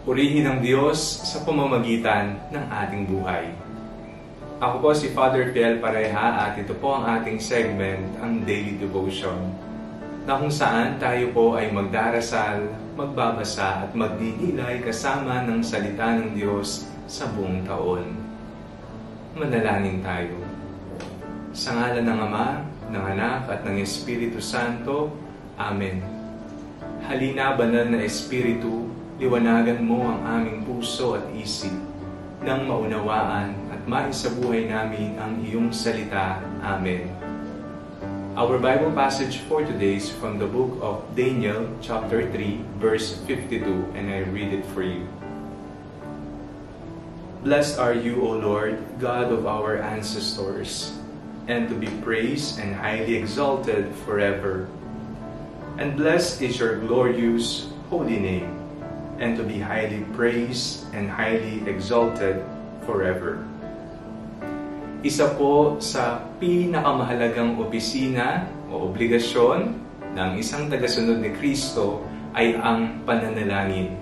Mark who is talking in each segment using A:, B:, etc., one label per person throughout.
A: Purihin ang Diyos sa pamamagitan ng ating buhay. Ako po si Father Fiel Pareha at ito po ang ating segment, ang Daily Devotion, na kung saan tayo po ay magdarasal, magbabasa at magdidilay kasama ng salita ng Diyos sa buong taon. Manalangin tayo. Sa ngalan ng Ama, ng Anak at ng Espiritu Santo. Amen. Halina, banal na Espiritu, liwanagan mo ang aming puso at isip nang maunawaan at maisabuhay namin ang iyong salita. Amen. Our Bible passage for today is from the book of Daniel, chapter 3, verse 52, and I read it for you. Blessed are you, O Lord, God of our ancestors, and to be praised and highly exalted forever. And blessed is your glorious holy name and to be highly praised and highly exalted forever. Isa po sa pinakamahalagang opisina o obligasyon ng isang tagasunod ni Kristo ay ang pananalangin.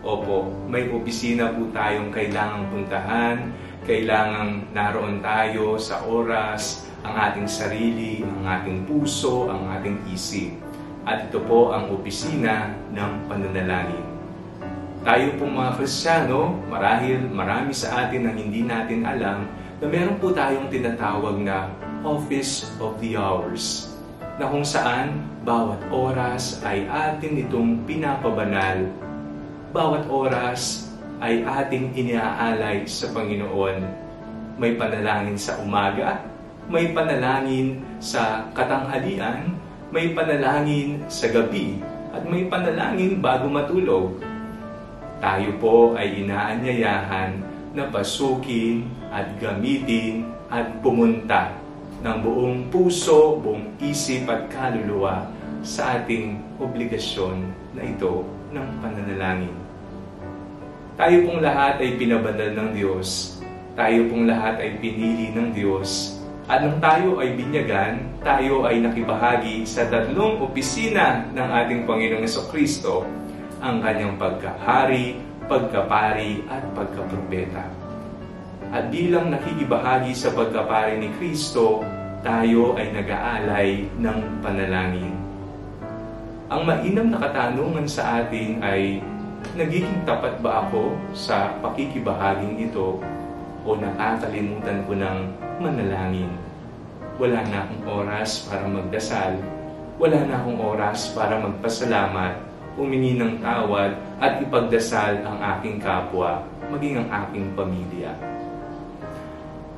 A: Opo, may opisina po tayong kailangang puntahan, kailangang naroon tayo sa oras, ang ating sarili, ang ating puso, ang ating isip. At ito po ang opisina ng pananalangin. Tayo pong mga Kristiyano, marahil marami sa atin ang hindi natin alam na meron po tayong tinatawag na Office of the Hours na kung saan bawat oras ay atin itong pinapabanal. Bawat oras ay ating iniaalay sa Panginoon. May panalangin sa umaga, may panalangin sa katanghalian, may panalangin sa gabi, at may panalangin bago matulog tayo po ay inaanyayahan na pasukin at gamitin at pumunta ng buong puso, buong isip at kaluluwa sa ating obligasyon na ito ng pananalangin. Tayo pong lahat ay pinabandal ng Diyos. Tayo pong lahat ay pinili ng Diyos. At nang tayo ay binyagan, tayo ay nakibahagi sa tatlong opisina ng ating Panginoong Kristo ang kanyang pagkahari, pagkapari at pagkapropeta. At bilang nakikibahagi sa pagkapari ni Kristo, tayo ay nag-aalay ng panalangin. Ang mainam na katanungan sa atin ay, nagiging tapat ba ako sa pakikibahaging ito o nakakalimutan ko ng manalangin? Wala na akong oras para magdasal, wala na akong oras para magpasalamat, humingi ng tawad at ipagdasal ang aking kapwa, maging ang aking pamilya.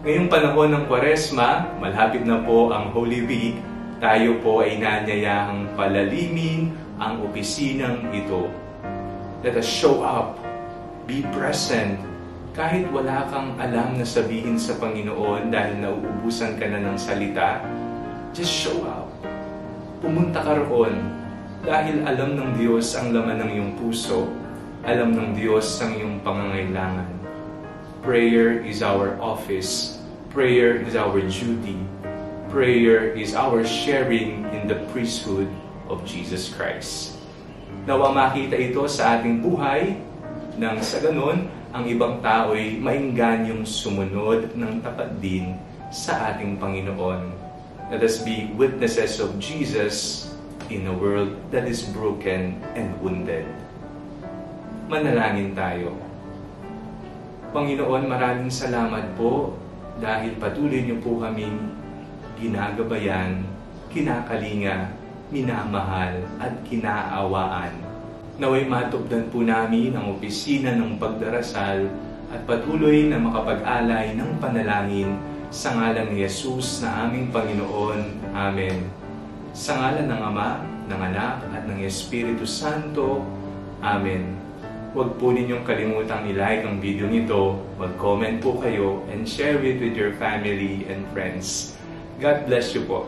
A: Ngayong panahon ng Kwaresma, malapit na po ang Holy Week, tayo po ay nanyayahang palalimin ang opisinang ito. Let us show up, be present, kahit wala kang alam na sabihin sa Panginoon dahil nauubusan ka na ng salita, just show up. Pumunta ka roon dahil alam ng Diyos ang laman ng iyong puso, alam ng Diyos ang iyong pangangailangan. Prayer is our office. Prayer is our duty. Prayer is our sharing in the priesthood of Jesus Christ. Nawa makita ito sa ating buhay nang sa ganun, ang ibang tao ay mainggan sumunod ng tapat din sa ating Panginoon. Let us be witnesses of Jesus in a world that is broken and wounded. Manalangin tayo. Panginoon, maraming salamat po dahil patuloy niyo po kaming ginagabayan, kinakalinga, minamahal at kinaawaan. Naway matupdan po namin ang opisina ng pagdarasal at patuloy na makapag-alay ng panalangin sa ngalan ni Jesus na aming Panginoon. Amen. Sa ngalan ng Ama, ng Anak, at ng Espiritu Santo. Amen. Huwag po ninyong kalimutang i-like ang video nito, mag-comment po kayo, and share it with your family and friends. God bless you po.